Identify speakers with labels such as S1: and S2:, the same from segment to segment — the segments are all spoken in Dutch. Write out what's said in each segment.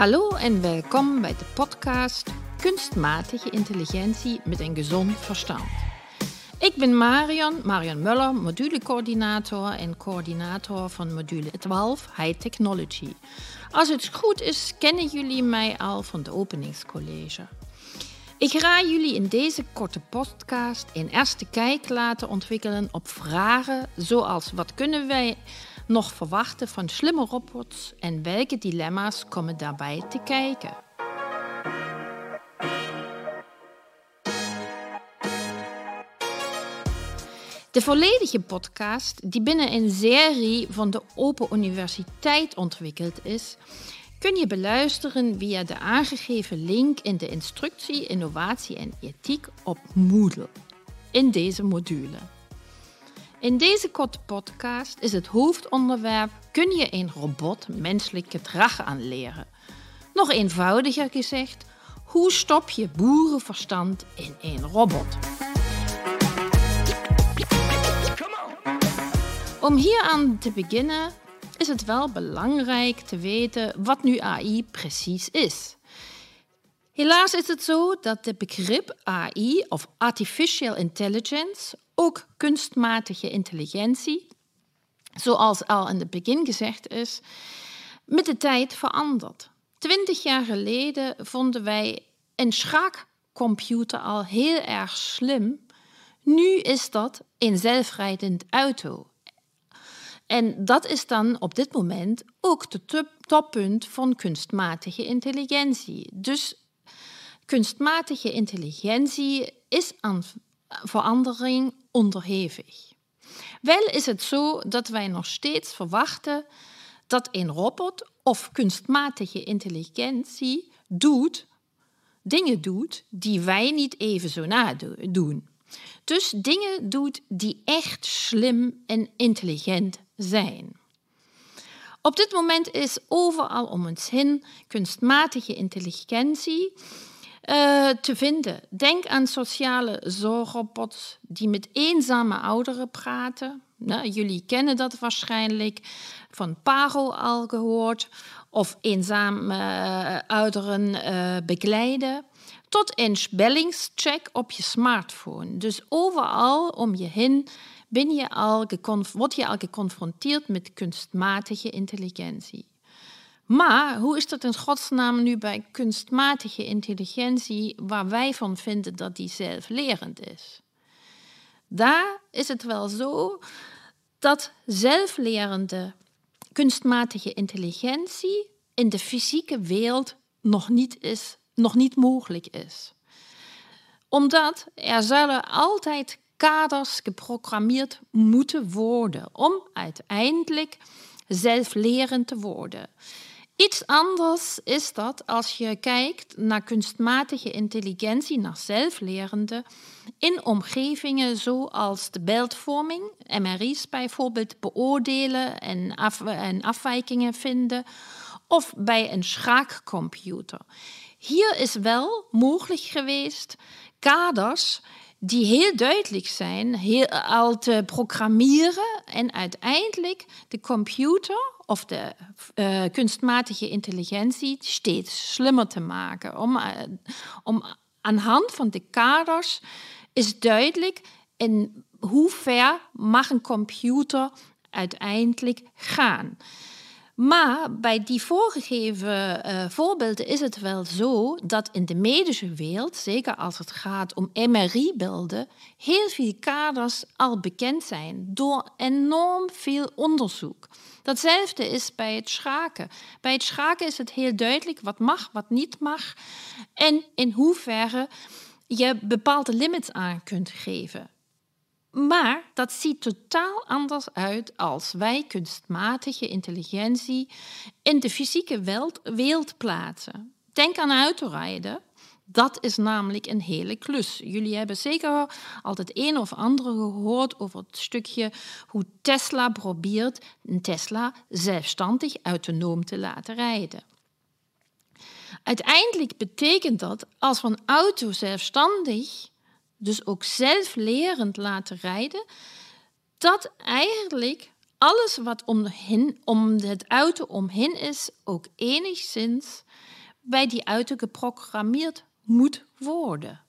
S1: Hallo en welkom bij de podcast Kunstmatige Intelligentie met een gezond verstand. Ik ben Marion, Marion Muller, modulecoördinator en coördinator van module 12 High Technology. Als het goed is, kennen jullie mij al van de openingscollege. Ik ga jullie in deze korte podcast een eerste kijk laten ontwikkelen op vragen zoals wat kunnen wij nog verwachten van slimme robots en welke dilemma's komen daarbij te kijken. De volledige podcast, die binnen een serie van de Open Universiteit ontwikkeld is, kun je beluisteren via de aangegeven link in de instructie Innovatie en Ethiek op Moodle in deze module. In deze korte podcast is het hoofdonderwerp: kun je een robot menselijk gedrag aanleren? Nog eenvoudiger gezegd, hoe stop je boerenverstand in een robot? Om hier aan te beginnen is het wel belangrijk te weten wat nu AI precies is. Helaas is het zo dat het begrip AI of Artificial Intelligence, ook kunstmatige intelligentie, zoals al in het begin gezegd is, met de tijd verandert. Twintig jaar geleden vonden wij een schaakcomputer al heel erg slim. Nu is dat een zelfrijdend auto. En dat is dan op dit moment ook het toppunt van kunstmatige intelligentie. Dus kunstmatige intelligentie is aan verandering onderhevig. Wel is het zo dat wij nog steeds verwachten dat een robot of kunstmatige intelligentie doet, dingen doet die wij niet even zo nadoen. Dus dingen doet die echt slim en intelligent zijn. Op dit moment is overal om ons heen kunstmatige intelligentie uh, te vinden. Denk aan sociale zorgrobots die met eenzame ouderen praten. Nou, jullie kennen dat waarschijnlijk van Paro al gehoord. Of eenzame uh, ouderen uh, begeleiden. Tot een spellingscheck op je smartphone. Dus overal om je heen ben je al word je al geconfronteerd met kunstmatige intelligentie. Maar hoe is dat in godsnaam nu bij kunstmatige intelligentie, waar wij van vinden dat die zelflerend is? Daar is het wel zo dat zelflerende kunstmatige intelligentie in de fysieke wereld nog niet, is, nog niet mogelijk is. Omdat er zullen altijd kaders geprogrammeerd moeten worden om uiteindelijk zelflerend te worden. Iets anders is dat als je kijkt naar kunstmatige intelligentie, naar zelflerende, in omgevingen zoals de beeldvorming, MRI's bijvoorbeeld beoordelen en, en afwijkingen vinden, of bij een schaakcomputer. Hier is wel mogelijk geweest kaders die heel duidelijk zijn, heel, al te programmeren en uiteindelijk de computer of de uh, kunstmatige intelligentie steeds slimmer te maken. Om, uh, hand van de kaders is duidelijk in hoe ver mag een computer uiteindelijk gaan. Maar bij die voorgegeven uh, voorbeelden is het wel zo dat in de medische wereld, zeker als het gaat om MRI-beelden, heel veel kaders al bekend zijn door enorm veel onderzoek. Datzelfde is bij het schaken. Bij het schaken is het heel duidelijk wat mag, wat niet mag en in hoeverre je bepaalde limits aan kunt geven. Maar dat ziet totaal anders uit als wij kunstmatige intelligentie in de fysieke wereld, plaatsen. Denk aan autorijden. Dat is namelijk een hele klus. Jullie hebben zeker al het een of andere gehoord over het stukje hoe Tesla probeert een Tesla zelfstandig autonoom te laten rijden. Uiteindelijk betekent dat als een auto zelfstandig dus ook zelflerend laten rijden, dat eigenlijk alles wat om, om het auto omheen is, ook enigszins bij die auto geprogrammeerd moet worden.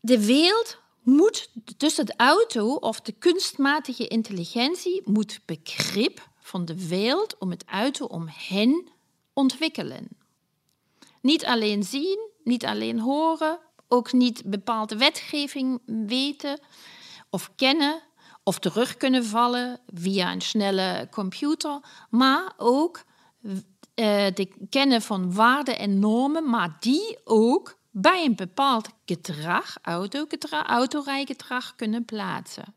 S1: De wereld moet, dus het auto of de kunstmatige intelligentie moet begrip van de wereld om het auto om hen ontwikkelen. Niet alleen zien, niet alleen horen, ook niet bepaalde wetgeving weten of kennen of terug kunnen vallen via een snelle computer, maar ook uh, de kennen van waarden en normen, maar die ook bij een bepaald gedrag, autogedrag, autorijgedrag kunnen plaatsen.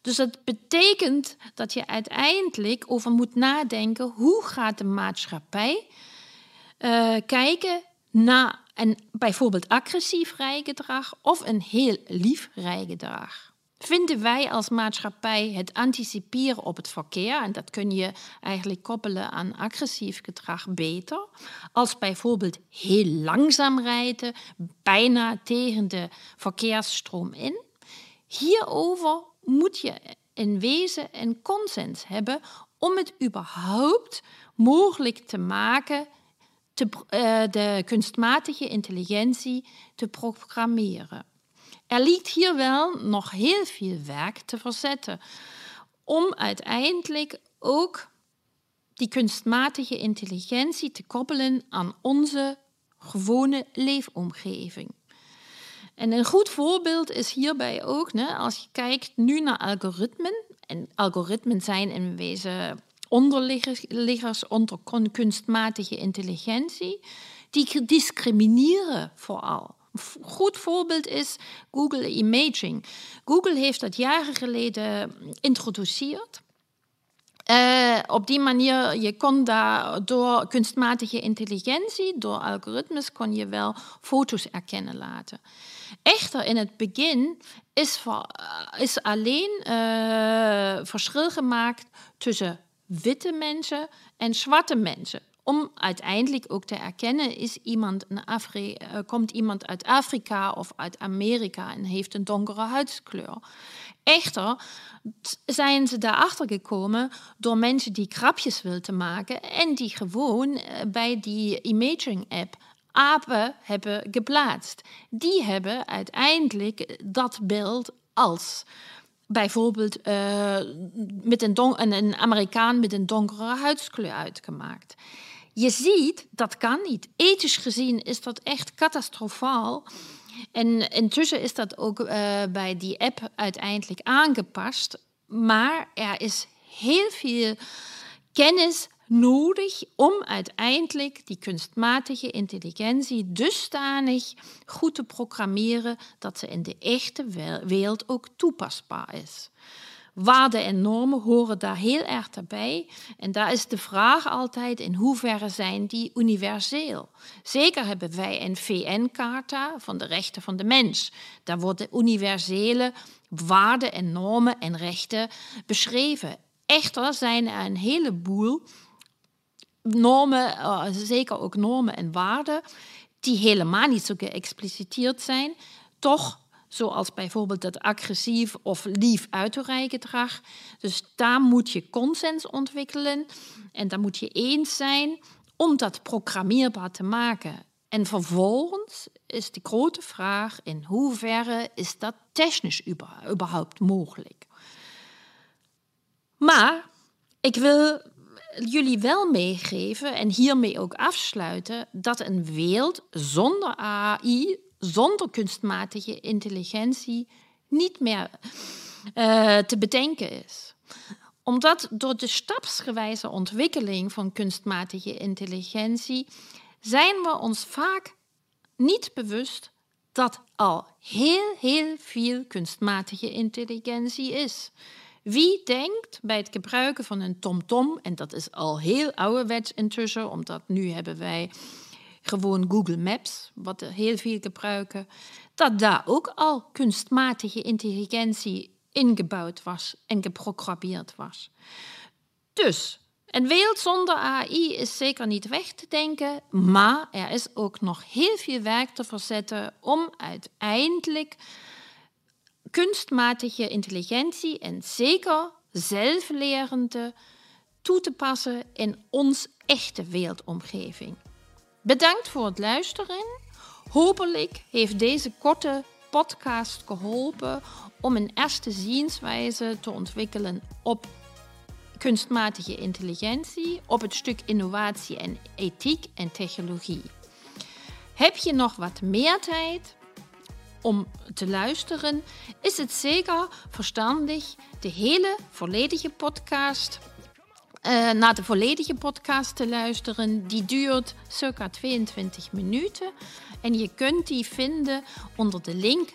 S1: Dus dat betekent dat je uiteindelijk over moet nadenken hoe gaat de maatschappij uh, kijken naar een bijvoorbeeld agressief rijgedrag of een heel lief rijgedrag. Vinden wij als maatschappij het anticiperen op het verkeer, en dat kun je eigenlijk koppelen aan agressief gedrag beter, als bijvoorbeeld heel langzaam rijden, bijna tegen de verkeersstroom in? Hierover moet je in wezen een consens hebben om het überhaupt mogelijk te maken te, uh, de kunstmatige intelligentie te programmeren. Er ligt hier wel nog heel veel werk te verzetten om uiteindelijk ook die kunstmatige intelligentie te koppelen aan onze gewone leefomgeving. En een goed voorbeeld is hierbij ook, als je kijkt nu naar algoritmen, en algoritmen zijn in wezen onderliggers onder kunstmatige intelligentie, die discrimineren vooral. Een goed voorbeeld is Google Imaging. Google heeft dat jaren geleden introduceerd. Uh, op die manier, je kon daar door kunstmatige intelligentie, door algoritmes, kon je wel foto's erkennen laten. Echter, in het begin is, voor, is alleen uh, verschil gemaakt tussen witte mensen en zwarte mensen om uiteindelijk ook te erkennen, is iemand een Afri uh, komt iemand uit Afrika of uit Amerika en heeft een donkere huidskleur. Echter zijn ze daarachter gekomen door mensen die grapjes wilden maken en die gewoon uh, bij die imaging app apen hebben geplaatst. Die hebben uiteindelijk dat beeld als bijvoorbeeld uh, met een, een, Amerikaan met een donkere huidskleur uitgemaakt. Je ziet, dat kan niet. Ethisch gezien is dat echt catastrofaal. En intussen is dat ook uh, bij die app uiteindelijk aangepast. Maar er is heel veel kennis nodig om uiteindelijk die kunstmatige intelligentie dusdanig goed te programmeren dat ze in de echte wereld ook toepasbaar is. Waarden en normen horen daar heel erg bij. En daar is de vraag altijd in hoeverre zijn die universeel. Zeker hebben wij een VN-charta van de rechten van de mens. Daar worden universele waarden en normen en rechten beschreven. Echter zijn er een heleboel normen, eh, zeker ook normen en waarden, die helemaal niet zo geëxpliciteerd zijn, toch zoals bijvoorbeeld het agressief of lief uitreigedrag. Dus daar moet je consens ontwikkelen en daar moet je eens zijn om dat programmeerbaar te maken. En vervolgens is de grote vraag in hoeverre is dat technisch überhaupt mogelijk. Maar ik wil jullie wel meegeven en hiermee ook afsluiten dat een wereld zonder AI zonder kunstmatige intelligentie niet meer uh, te bedenken is. Omdat door de stapsgewijze ontwikkeling van kunstmatige intelligentie zijn we ons vaak niet bewust dat al heel, heel veel kunstmatige intelligentie is. Wie denkt bij het gebruiken van een TomTom, -tom, en dat is al heel ouderwets intussen, omdat nu hebben wij gewoon Google Maps, wat heel veel gebruiken, dat daar ook al kunstmatige intelligentie ingebouwd was en geprogrammeerd was. Dus een wereld zonder AI is zeker niet weg te denken, maar er is ook nog heel veel werk te verzetten om uiteindelijk kunstmatige intelligentie en zeker zelflerende toe te passen in ons echte wereldomgeving. Bedankt voor het luisteren. Hopelijk heeft deze korte podcast geholpen om een eerste zienswijze te ontwikkelen op kunstmatige intelligentie, op het stuk innovatie en ethiek en technologie. Heb je nog wat meer tijd om te luisteren, is het zeker verstandig de hele volledige podcast uh, naar de volledige podcast te luisteren. Die duurt circa 22 minuten. En je kunt die vinden onder de link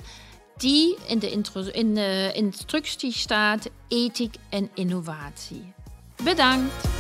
S1: die in de, in de instructie staat: ethiek en innovatie. Bedankt!